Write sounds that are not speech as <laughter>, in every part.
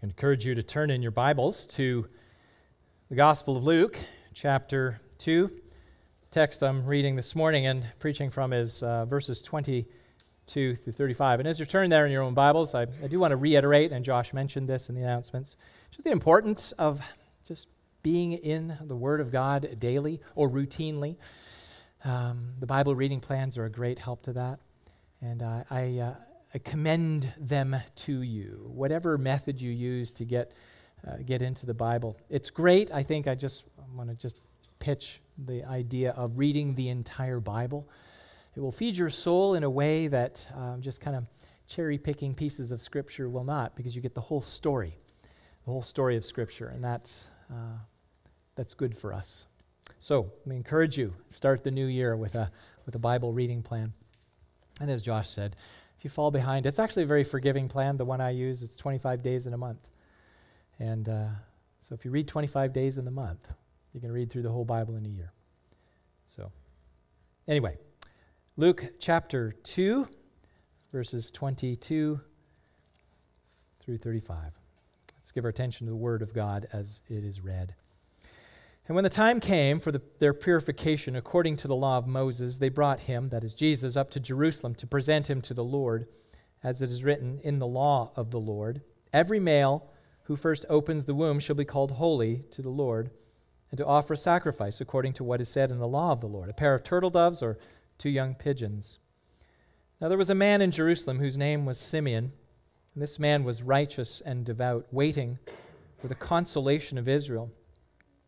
I encourage you to turn in your Bibles to the Gospel of Luke, chapter 2. Text I'm reading this morning and preaching from is uh, verses 22 through 35. And as you turn there in your own Bibles, I, I do want to reiterate, and Josh mentioned this in the announcements, just the importance of just being in the Word of God daily or routinely. Um, the Bible reading plans are a great help to that. And uh, I, uh, I commend them to you, whatever method you use to get, uh, get into the Bible. It's great. I think I just want to just pitch the idea of reading the entire Bible. It will feed your soul in a way that um, just kind of cherry picking pieces of Scripture will not, because you get the whole story, the whole story of Scripture, and that's, uh, that's good for us. So, we encourage you, start the new year with a, with a Bible reading plan. And as Josh said, if you fall behind, it's actually a very forgiving plan. The one I use, it's 25 days in a month. And uh, so if you read 25 days in the month, you can read through the whole Bible in a year. So, anyway, Luke chapter 2, verses 22 through 35. Let's give our attention to the Word of God as it is read. And when the time came for the, their purification according to the law of Moses, they brought him, that is Jesus, up to Jerusalem to present him to the Lord, as it is written in the law of the Lord. Every male who first opens the womb shall be called holy to the Lord, and to offer a sacrifice according to what is said in the law of the Lord a pair of turtle doves or two young pigeons. Now there was a man in Jerusalem whose name was Simeon, and this man was righteous and devout, waiting for the consolation of Israel.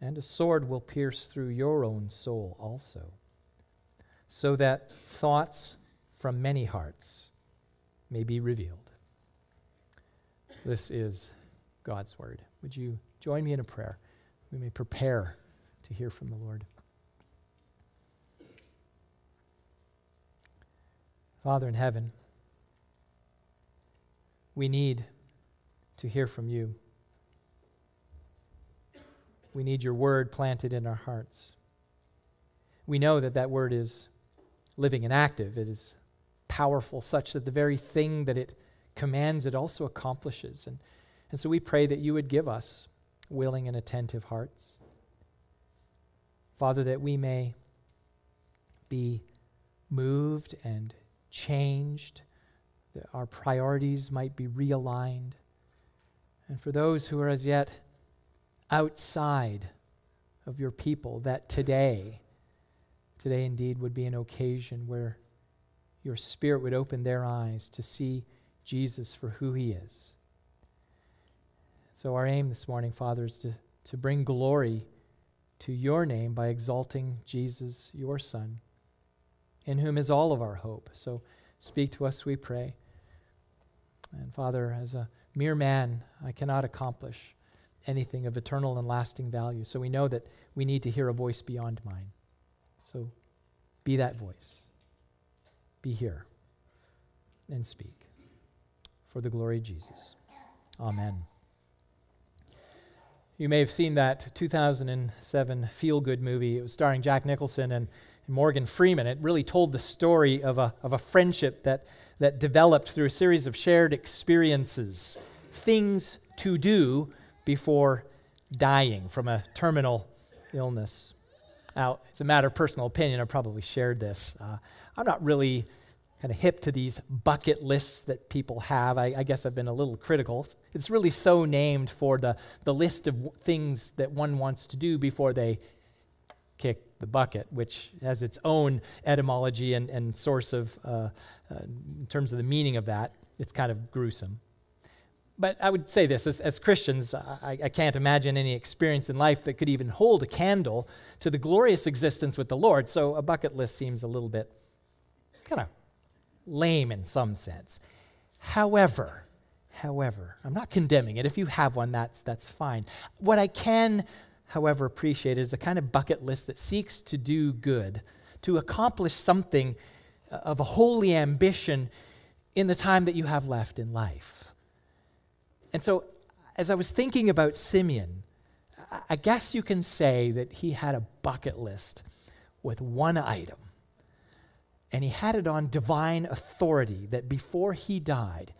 and a sword will pierce through your own soul also, so that thoughts from many hearts may be revealed. This is God's word. Would you join me in a prayer? We may prepare to hear from the Lord. Father in heaven, we need to hear from you. We need your word planted in our hearts. We know that that word is living and active. It is powerful, such that the very thing that it commands, it also accomplishes. And, and so we pray that you would give us willing and attentive hearts. Father, that we may be moved and changed, that our priorities might be realigned. And for those who are as yet outside of your people, that today, today indeed would be an occasion where your Spirit would open their eyes to see Jesus for who he is. So, our aim this morning, Father, is to, to bring glory to your name by exalting Jesus, your Son, in whom is all of our hope. So, speak to us, we pray. And, Father, as a mere man, I cannot accomplish anything of eternal and lasting value. So we know that we need to hear a voice beyond mine. So be that voice. Be here and speak for the glory of Jesus. Amen. You may have seen that 2007 feel good movie. It was starring Jack Nicholson and, Morgan Freeman. It really told the story of a, of a friendship that, that developed through a series of shared experiences, things to do before dying from a terminal illness. Now, it's a matter of personal opinion. I probably shared this. Uh, I'm not really kind of hip to these bucket lists that people have. I, I, guess I've been a little critical. It's really so named for the, the list of w- things that one wants to do before they kick the bucket, which has its own etymology and, and source of, uh, uh, in terms of the meaning of that, it's kind of gruesome. But I would say this as, as Christians, I, I can't imagine any experience in life that could even hold a candle to the glorious existence with the Lord. So a bucket list seems a little bit kind of lame in some sense. However, however, I'm not condemning it. If you have one, that's, that's fine. What I can, however, appreciate is a kind of bucket list that seeks to do good, to accomplish something uh, of a holy ambition in the time that you have left in life. And so, as I was thinking about Simeon, I guess you can say that he had a bucket list with one item and he had it on divine authority that before he died,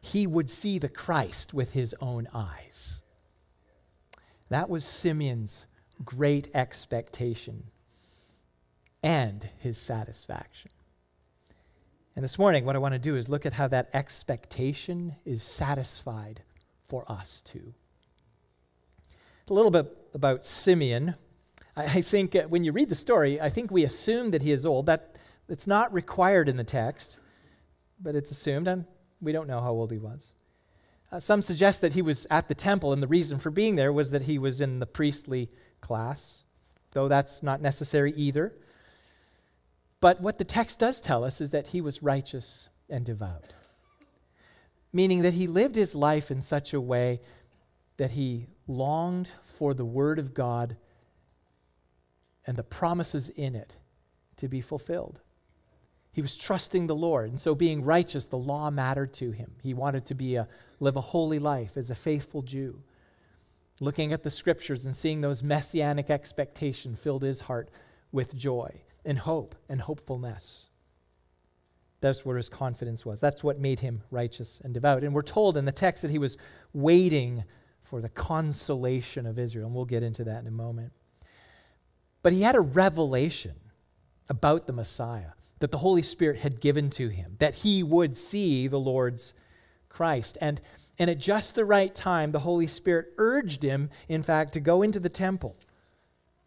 he would see the Christ with his own eyes. That was Simeon's great expectation and his satisfaction. And this morning, what I want to do is look at how that expectation is satisfied for us too. A little bit about Simeon. I, think uh, when you read the story, I think we assume that he is old. That it's not required in the text, but it's assumed, and we don't know how old he was. Uh, some suggest that he was at the temple, and the reason for being there was that he was in the priestly class, though that's not necessary either. But what the text does tell us is that he was righteous and devout, meaning that he lived his life in such a way that he longed for the Word of God and the promises in it to be fulfilled. He was trusting the Lord. And so, being righteous, the law mattered to him. He wanted to be a, live a holy life as a faithful Jew. Looking at the scriptures and seeing those messianic expectations filled his heart with joy and hope and hopefulness. That's where his confidence was. That's what made him righteous and devout. And we're told in the text that he was waiting for the consolation of Israel. And we'll get into that in a moment. But he had a revelation about the Messiah that the Holy Spirit had given to him, that he would see the Lord's Christ. And, and at just the right time, the Holy Spirit urged him, in fact, to go into the temple.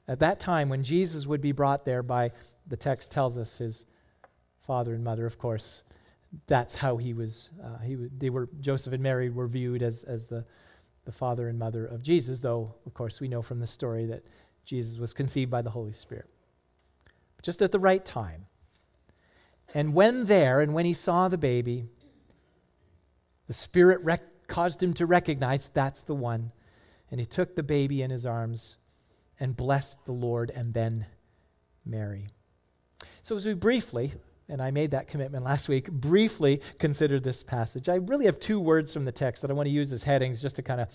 At that time, when Jesus would be brought there by, the text tells us, his father and mother, of course, that's how he was, uh, he, they were, Joseph and Mary were viewed as, as the, the father and mother of Jesus, though, of course, we know from the story that Jesus was conceived by the Holy Spirit. But just at the right time, and when there, and when he saw the baby, the Spirit rec- caused him to recognize that's the one. And he took the baby in his arms and blessed the Lord and then Mary. So, as we briefly, and I made that commitment last week, briefly consider this passage, I really have two words from the text that I want to use as headings just to kind of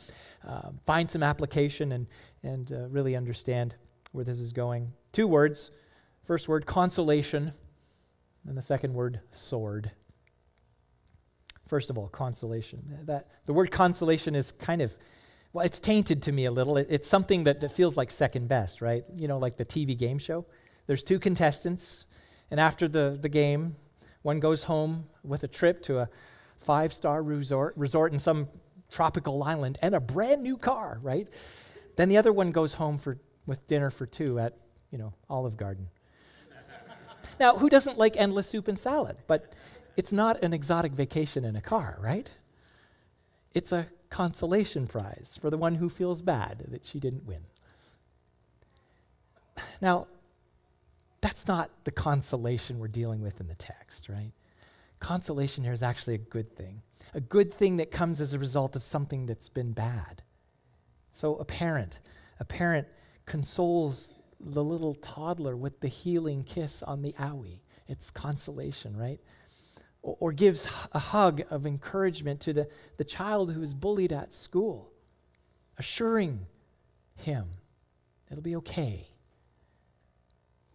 uh, find some application and, and uh, really understand where this is going. Two words. First word, consolation. And the second word, sword. First of all, consolation. That, the word consolation is kind of, well, it's tainted to me a little. It, it's something that, that feels like second best, right? You know, like the TV game show. There's two contestants, and after the, the game, one goes home with a trip to a five star resort, resort in some tropical island and a brand new car, right? Then the other one goes home for, with dinner for two at, you know, Olive Garden. <laughs> Now, who doesn't like endless soup and salad? But it's not an exotic vacation in a car, right? It's a consolation prize for the one who feels bad that she didn't win. Now, that's not the consolation we're dealing with in the text, right? Consolation here is actually a good thing, a good thing that comes as a result of something that's been bad. So, a parent, a parent consoles the little toddler with the healing kiss on the owie. It's consolation, right? Or, or gives a hug of encouragement to the, the child who is bullied at school, assuring him it'll be okay.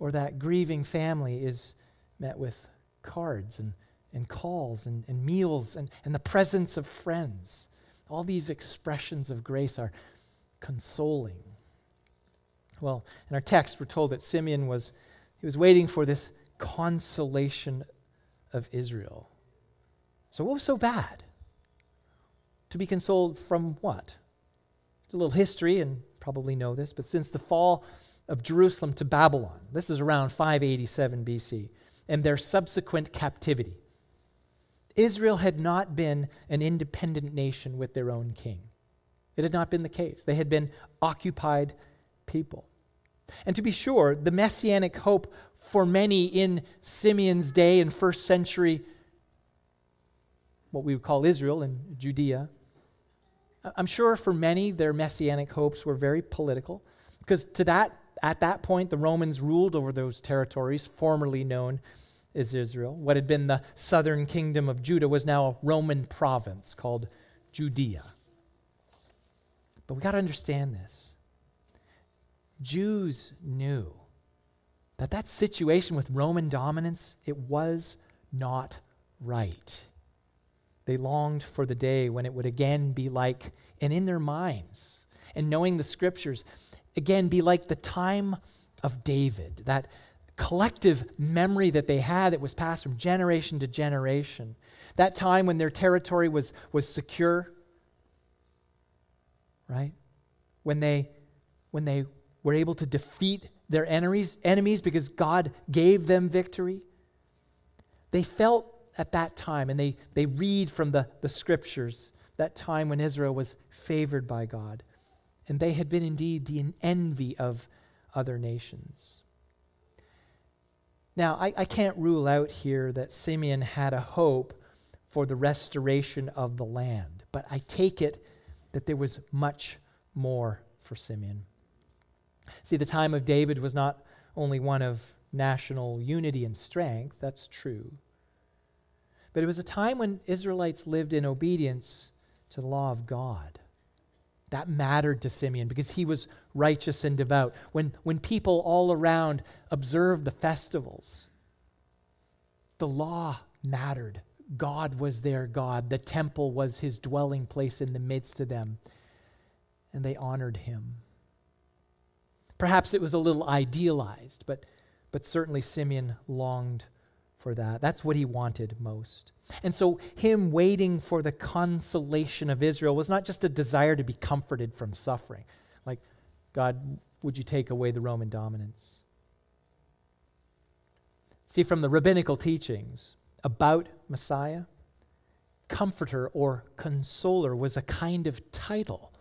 Or that grieving family is met with cards and, and calls and, and meals and, and the presence of friends. All these expressions of grace are consoling well, in our text, we're told that Simeon was, he was waiting for this consolation of Israel. So, what was so bad? To be consoled from what? a little history, and probably know this, but since the fall of Jerusalem to Babylon, this is around 587 BC, and their subsequent captivity, Israel had not been an independent nation with their own king. It had not been the case. They had been occupied people. And to be sure, the messianic hope for many in Simeon's day in first century, what we would call Israel and Judea, I'm sure for many, their messianic hopes were very political, because to that, at that point, the Romans ruled over those territories formerly known as Israel. What had been the southern kingdom of Judah was now a Roman province called Judea. But we got to understand this. Jews knew that that situation with Roman dominance, it was not right. They longed for the day when it would again be like, and in their minds, and knowing the scriptures, again be like the time of David, that collective memory that they had that was passed from generation to generation. That time when their territory was, was secure, right? When they, when they were able to defeat their enemies, enemies because God gave them victory. They felt at that time, and they, they read from the, the scriptures, that time when Israel was favored by God. And they had been indeed the envy of other nations. Now, I, I can't rule out here that Simeon had a hope for the restoration of the land, but I take it that there was much more for Simeon. See, the time of David was not only one of national unity and strength, that's true. But it was a time when Israelites lived in obedience to the law of God. That mattered to Simeon because he was righteous and devout. When, when people all around observed the festivals, the law mattered. God was their God. The temple was his dwelling place in the midst of them. And they honored him. Perhaps it was a little idealized, but, but certainly Simeon longed for that. That's what he wanted most. And so, him waiting for the consolation of Israel was not just a desire to be comforted from suffering. Like, God, would you take away the Roman dominance? See, from the rabbinical teachings about Messiah, comforter or consoler was a kind of title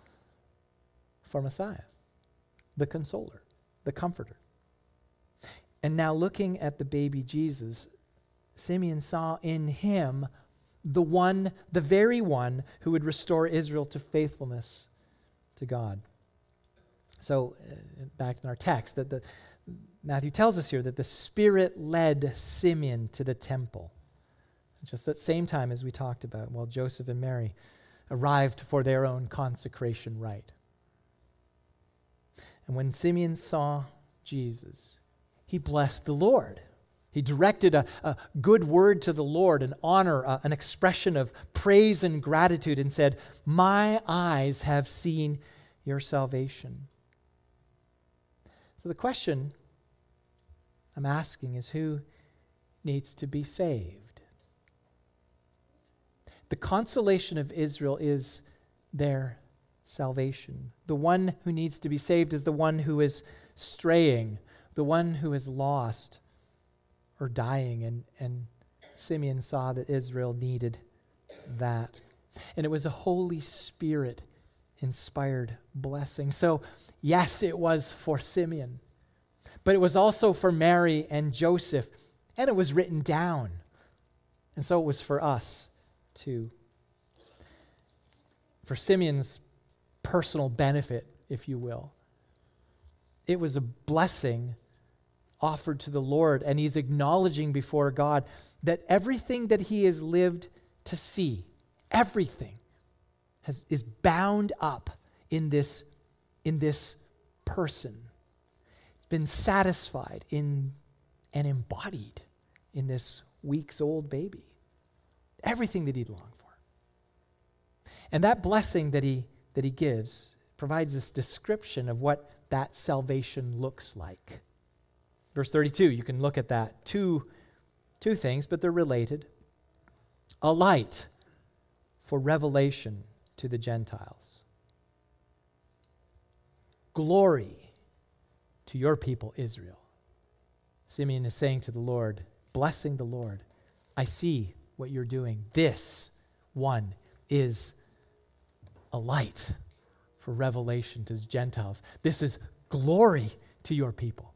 for Messiah the consoler, the comforter. And now, looking at the baby Jesus, Simeon saw in him the one, the very one who would restore Israel to faithfulness to God. So, uh, back in our text, that the, Matthew tells us here that the Spirit led Simeon to the temple. Just at the same time as we talked about, while Joseph and Mary arrived for their own consecration rite. And when Simeon saw Jesus, he blessed the Lord. He directed a, a good word to the Lord, an honor, uh, an expression of praise and gratitude, and said, My eyes have seen your salvation. So the question I'm asking is who needs to be saved? The consolation of Israel is their salvation. The one who needs to be saved is the one who is straying, the one who is lost or dying. And, and Simeon saw that Israel needed that. And it was a Holy Spirit inspired blessing. So, yes, it was for Simeon, but it was also for Mary and Joseph, and it was written down. And so it was for us too. For Simeon's personal benefit, if you will, it was a blessing offered to the Lord, and he's acknowledging before God that everything that he has lived to see, everything, has, is bound up in this, in this person, been satisfied in and embodied in this weeks old baby. Everything that he'd longed for. And that blessing that he, that he gives provides this description of what that salvation looks like. Verse 32, you can look at that. Two, Two things, but they're related. A light for revelation to the Gentiles. Glory to your people, Israel. Simeon is saying to the Lord, blessing the Lord, I see what you're doing. This one is a light for revelation to the Gentiles. This is glory to your people.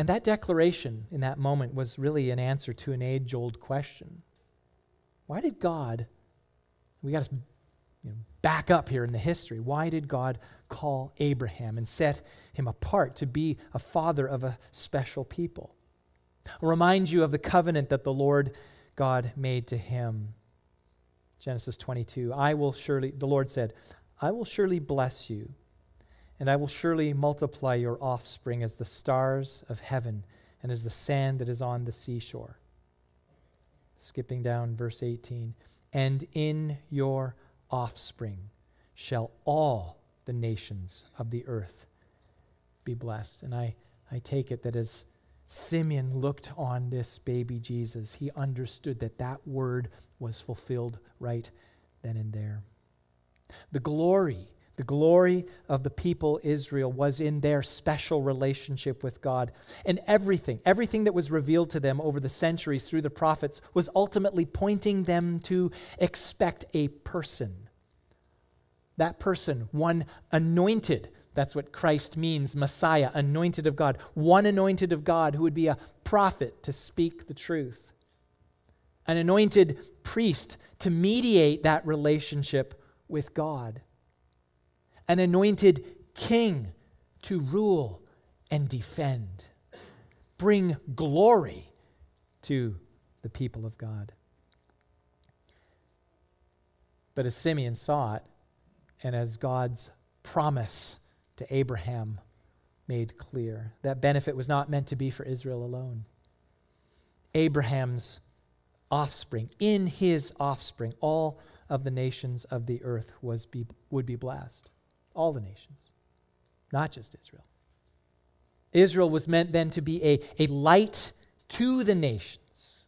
And that declaration in that moment was really an answer to an age old question. Why did God, we got to you know, back up here in the history, why did God call Abraham and set him apart to be a father of a special people? I'll remind you of the covenant that the Lord God made to him. Genesis 22. I will surely, the Lord said, I will surely bless you and I will surely multiply your offspring as the stars of heaven and as the sand that is on the seashore. Skipping down, verse 18. And in your offspring shall all the nations of the earth be blessed. And I, I take it that as Simeon looked on this baby Jesus, he understood that that word was fulfilled right then and there. The glory the glory of the people Israel was in their special relationship with God. And everything, everything that was revealed to them over the centuries through the prophets was ultimately pointing them to expect a person. That person, one anointed, that's what Christ means Messiah, anointed of God. One anointed of God who would be a prophet to speak the truth, an anointed priest to mediate that relationship with God an anointed king to rule and defend, bring glory to the people of God. But as Simeon saw it, and as God's promise to Abraham made clear, that benefit was not meant to be for Israel alone. Abraham's offspring, in his offspring, all of the nations of the earth was be, would be blessed all the nations, not just Israel. Israel was meant then to be a, a light to the nations.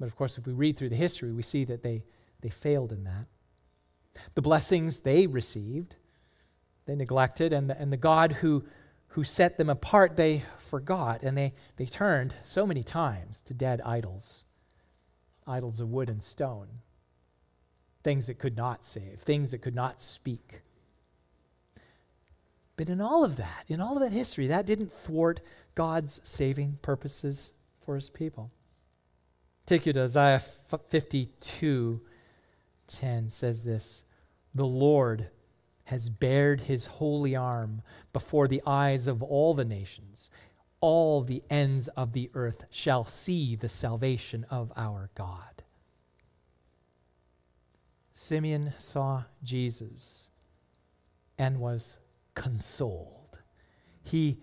But of course, if we read through the history, we see that they, they failed in that. The blessings they received, they neglected, and the, and the God who, who set them apart, they forgot, and they, they turned so many times to dead idols, idols of wood and stone things that could not save, things that could not speak. But in all of that, in all of that history, that didn't thwart God's saving purposes for his people. Take you to Isaiah 52 10 says this The Lord has bared his holy arm before the eyes of all the nations. All the ends of the earth shall see the salvation of our God. Simeon saw Jesus and was consoled. He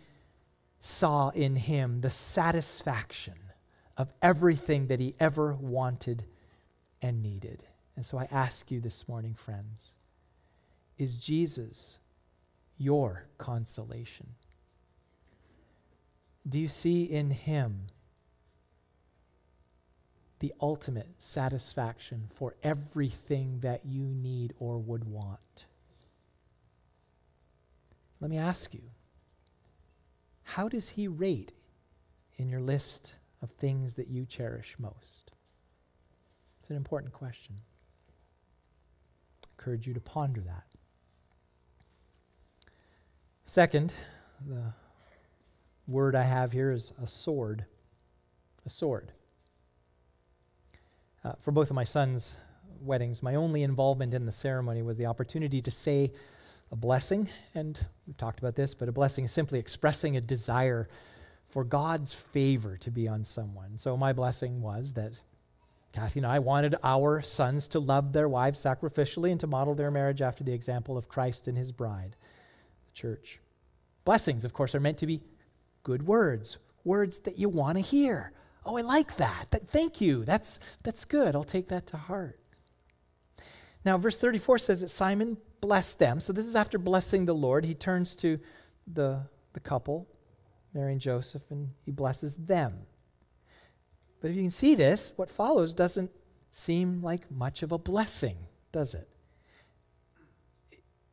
saw in him the satisfaction of everything that he ever wanted and needed. And so I ask you this morning, friends is Jesus your consolation? Do you see in him the ultimate satisfaction for everything that you need or would want. Let me ask you how does he rate in your list of things that you cherish most? It's an important question. I encourage you to ponder that. Second, the word I have here is a sword. A sword. Uh, for both of my sons' weddings, my only involvement in the ceremony was the opportunity to say a blessing. And we've talked about this, but a blessing is simply expressing a desire for God's favor to be on someone. So my blessing was that Kathy and I wanted our sons to love their wives sacrificially and to model their marriage after the example of Christ and his bride, the church. Blessings, of course, are meant to be good words, words that you want to hear, Oh, I like that. that. Thank you. That's, that's good. I'll take that to heart. Now, verse 34 says that Simon blessed them. So this is after blessing the Lord. He turns to the, the couple, Mary and Joseph, and he blesses them. But if you can see this, what follows doesn't seem like much of a blessing, does it?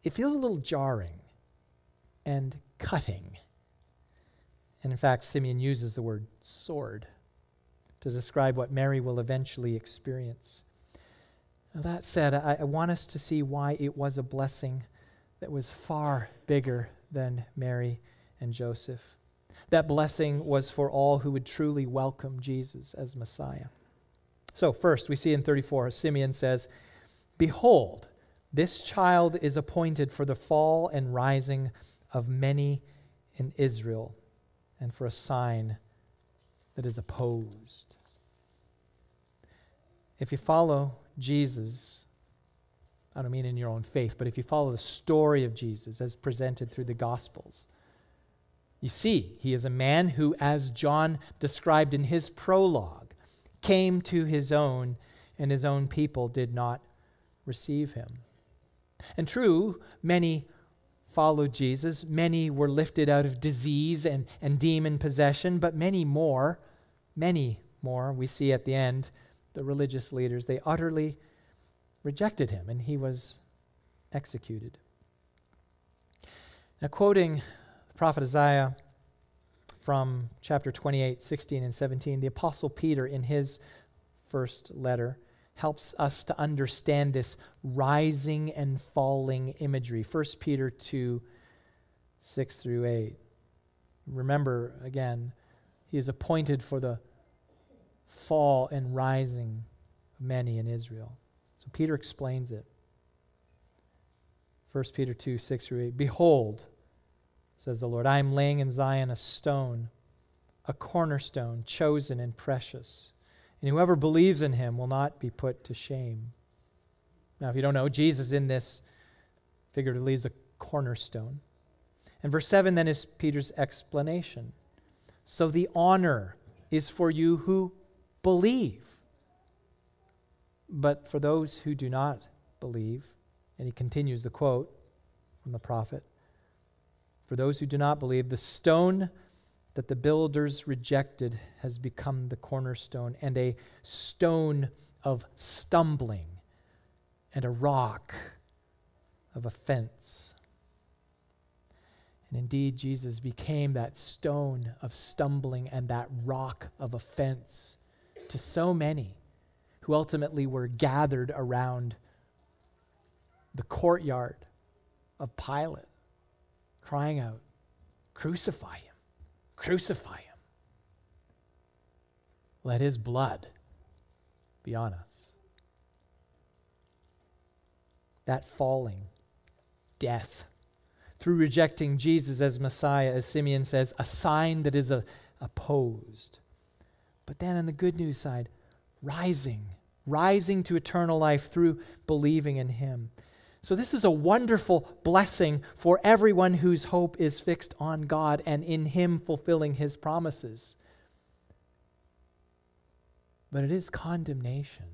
It feels a little jarring and cutting. And in fact, Simeon uses the word sword to describe what Mary will eventually experience. Now, that said, I, I want us to see why it was a blessing that was far bigger than Mary and Joseph. That blessing was for all who would truly welcome Jesus as Messiah. So, first, we see in 34, Simeon says, Behold, this child is appointed for the fall and rising of many in Israel, and for a sign that is opposed. If you follow Jesus, I don't mean in your own faith, but if you follow the story of Jesus as presented through the Gospels, you see, he is a man who, as John described in his prologue, came to his own, and his own people did not receive him. And true, many followed Jesus. Many were lifted out of disease and, and demon possession, but many more, many more, we see at the end, the religious leaders, they utterly rejected him, and he was executed. Now, quoting the prophet Isaiah from chapter 28, 16, and 17, the Apostle Peter, in his first letter, helps us to understand this rising and falling imagery. 1 Peter 2 6 through 8. Remember, again, he is appointed for the fall and rising of many in Israel. So Peter explains it. 1 Peter 2 6 through 8. Behold, says the Lord, I am laying in Zion a stone, a cornerstone, chosen and precious and whoever believes in him will not be put to shame. Now, if you don't know, Jesus in this figuratively is a cornerstone. And verse 7 then is Peter's explanation. So the honor is for you who believe. But for those who do not believe, and he continues the quote from the prophet for those who do not believe, the stone that the builders rejected has become the cornerstone and a stone of stumbling and a rock of offense. And indeed, Jesus became that stone of stumbling and that rock of offense to so many who ultimately were gathered around the courtyard of Pilate, crying out, Crucify him. Crucify him. Let his blood be on us. That falling, death, through rejecting Jesus as Messiah, as Simeon says, a sign that is a, opposed. But then on the good news side, rising, rising to eternal life through believing in him. So, this is a wonderful blessing for everyone whose hope is fixed on God and in Him fulfilling His promises. But it is condemnation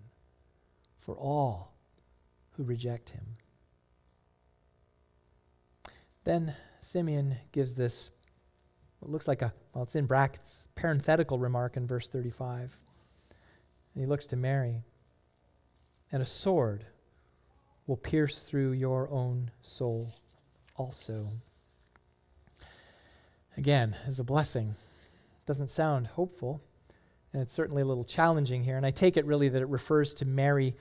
for all who reject Him. Then Simeon gives this, what looks like a, well, it's in brackets, parenthetical remark in verse 35. And he looks to Mary, and a sword will pierce through your own soul also. Again, as a blessing. Doesn't sound hopeful, and it's certainly a little challenging here. And I take it really that it refers to Mary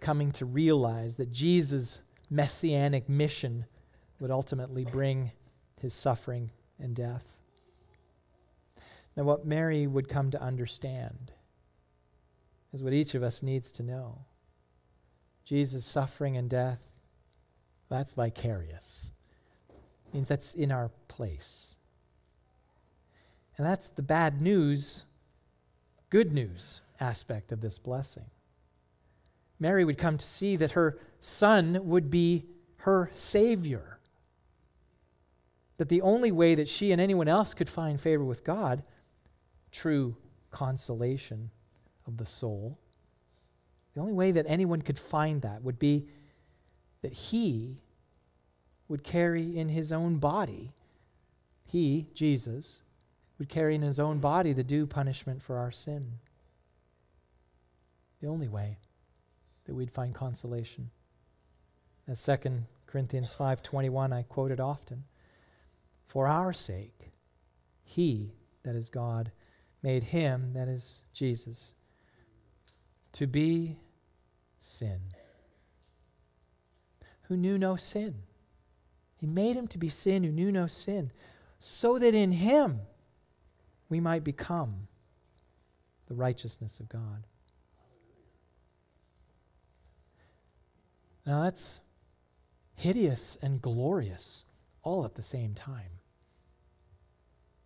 coming to realize that Jesus' messianic mission would ultimately bring his suffering and death. Now, what Mary would come to understand is what each of us needs to know Jesus' suffering and death, that's vicarious. It means that's in our place. And that's the bad news, good news aspect of this blessing. Mary would come to see that her son would be her Savior. That the only way that she and anyone else could find favor with God, true consolation of the soul, the only way that anyone could find that would be that he would carry in his own body, he, Jesus, would carry in his own body the due punishment for our sin. The only way that we'd find consolation. As 2 Corinthians 5:21 I quote it often. For our sake he that is God made him that is Jesus to be sin who knew no sin. He made him to be sin who knew no sin so that in him we might become the righteousness of God. Now that's hideous and glorious all at the same time.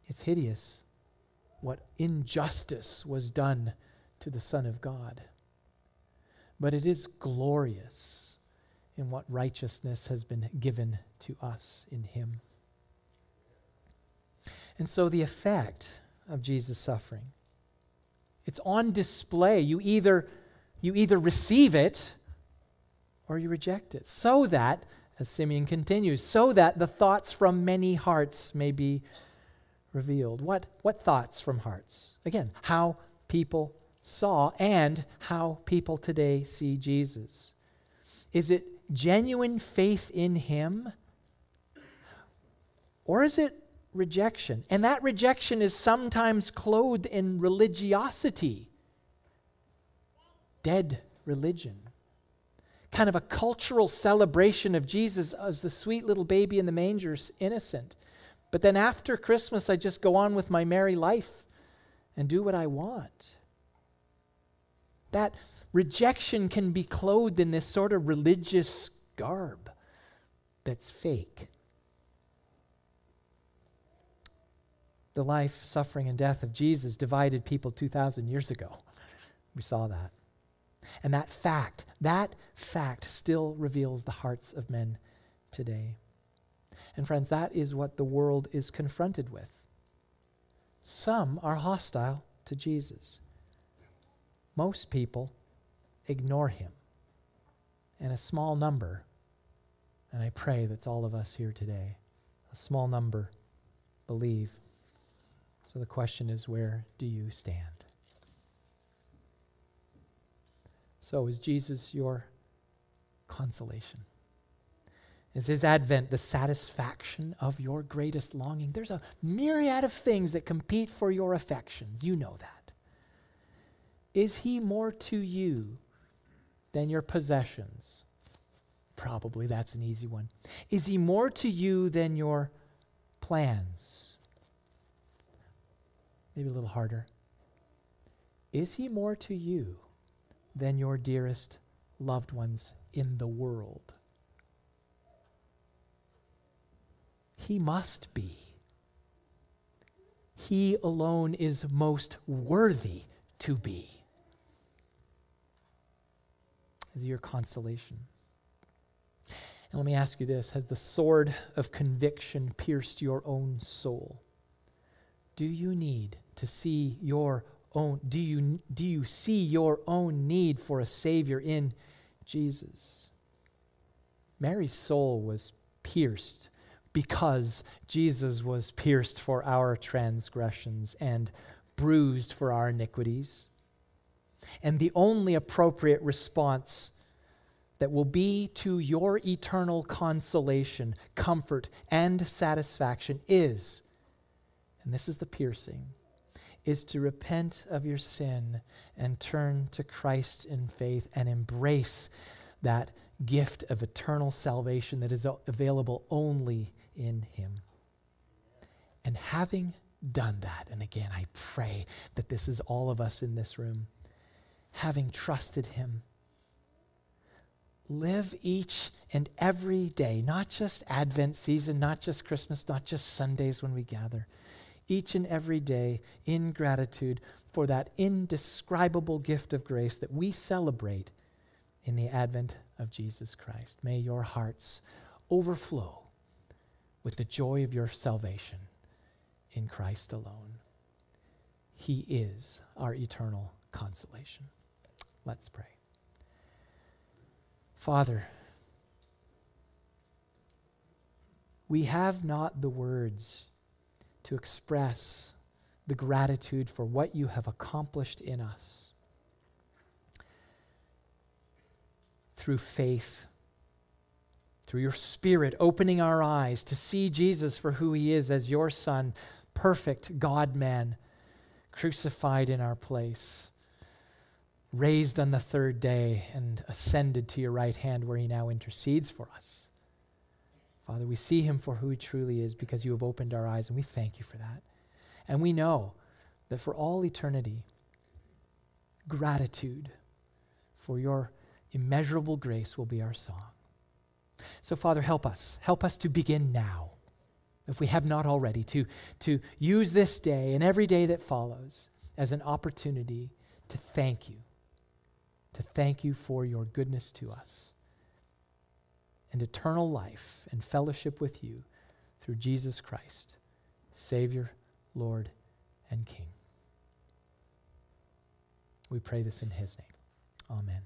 It's hideous what injustice was done to the Son of God. But it is glorious in what righteousness has been given to us in Him. And so the effect of Jesus' suffering, it's on display. You either, you either receive it or you reject it, so that, as Simeon continues, so that the thoughts from many hearts may be revealed. What, what thoughts from hearts? Again, how people saw and how people today see Jesus. Is it genuine faith in Him? Or is it rejection? And that rejection is sometimes clothed in religiosity, dead religion kind of a cultural celebration of Jesus as the sweet little baby in the manger, innocent. But then after Christmas, I just go on with my merry life and do what I want. That rejection can be clothed in this sort of religious garb that's fake. The life, suffering, and death of Jesus divided people 2,000 years ago. We saw that. And that fact, that fact still reveals the hearts of men today. And friends, that is what the world is confronted with. Some are hostile to Jesus. Most people ignore him. And a small number, and I pray that's all of us here today, a small number believe. So the question is where do you stand? So, is Jesus your consolation? Is his advent the satisfaction of your greatest longing? There's a myriad of things that compete for your affections. You know that. Is he more to you than your possessions? Probably that's an easy one. Is he more to you than your plans? Maybe a little harder. Is he more to you than your dearest loved ones in the world. He must be. He alone is most worthy to be. Is your consolation? And let me ask you this Has the sword of conviction pierced your own soul? Do you need to see your own do you do you see your own need for a savior in Jesus? Mary's soul was pierced because Jesus was pierced for our transgressions and bruised for our iniquities. And the only appropriate response that will be to your eternal consolation, comfort, and satisfaction is, and this is the piercing, is to repent of your sin and turn to Christ in faith and embrace that gift of eternal salvation that is available only in Him. And having done that, and again, I pray that this is all of us in this room, having trusted Him, live each and every day, not just Advent season, not just Christmas, not just Sundays when we gather each and every day in gratitude for that indescribable gift of grace that we celebrate in the advent of Jesus Christ. May your hearts overflow with the joy of your salvation in Christ alone. He is our eternal consolation. Let's pray. Father, we have not the words to express the gratitude for what you have accomplished in us through faith, through your Spirit opening our eyes to see Jesus for who he is as your Son, perfect God man, crucified in our place, raised on the third day, and ascended to your right hand where he now intercedes for us. Father, we see him for who he truly is because you have opened our eyes, and we thank you for that. And we know that for all eternity, gratitude for your immeasurable grace will be our song. So, Father, help us. Help us to begin now, if we have not already, to, to use this day and every day that follows as an opportunity to thank you, to thank you for your goodness to us and eternal life and fellowship with you through Jesus Christ, Savior, Lord, and King. We pray this in his name. Amen.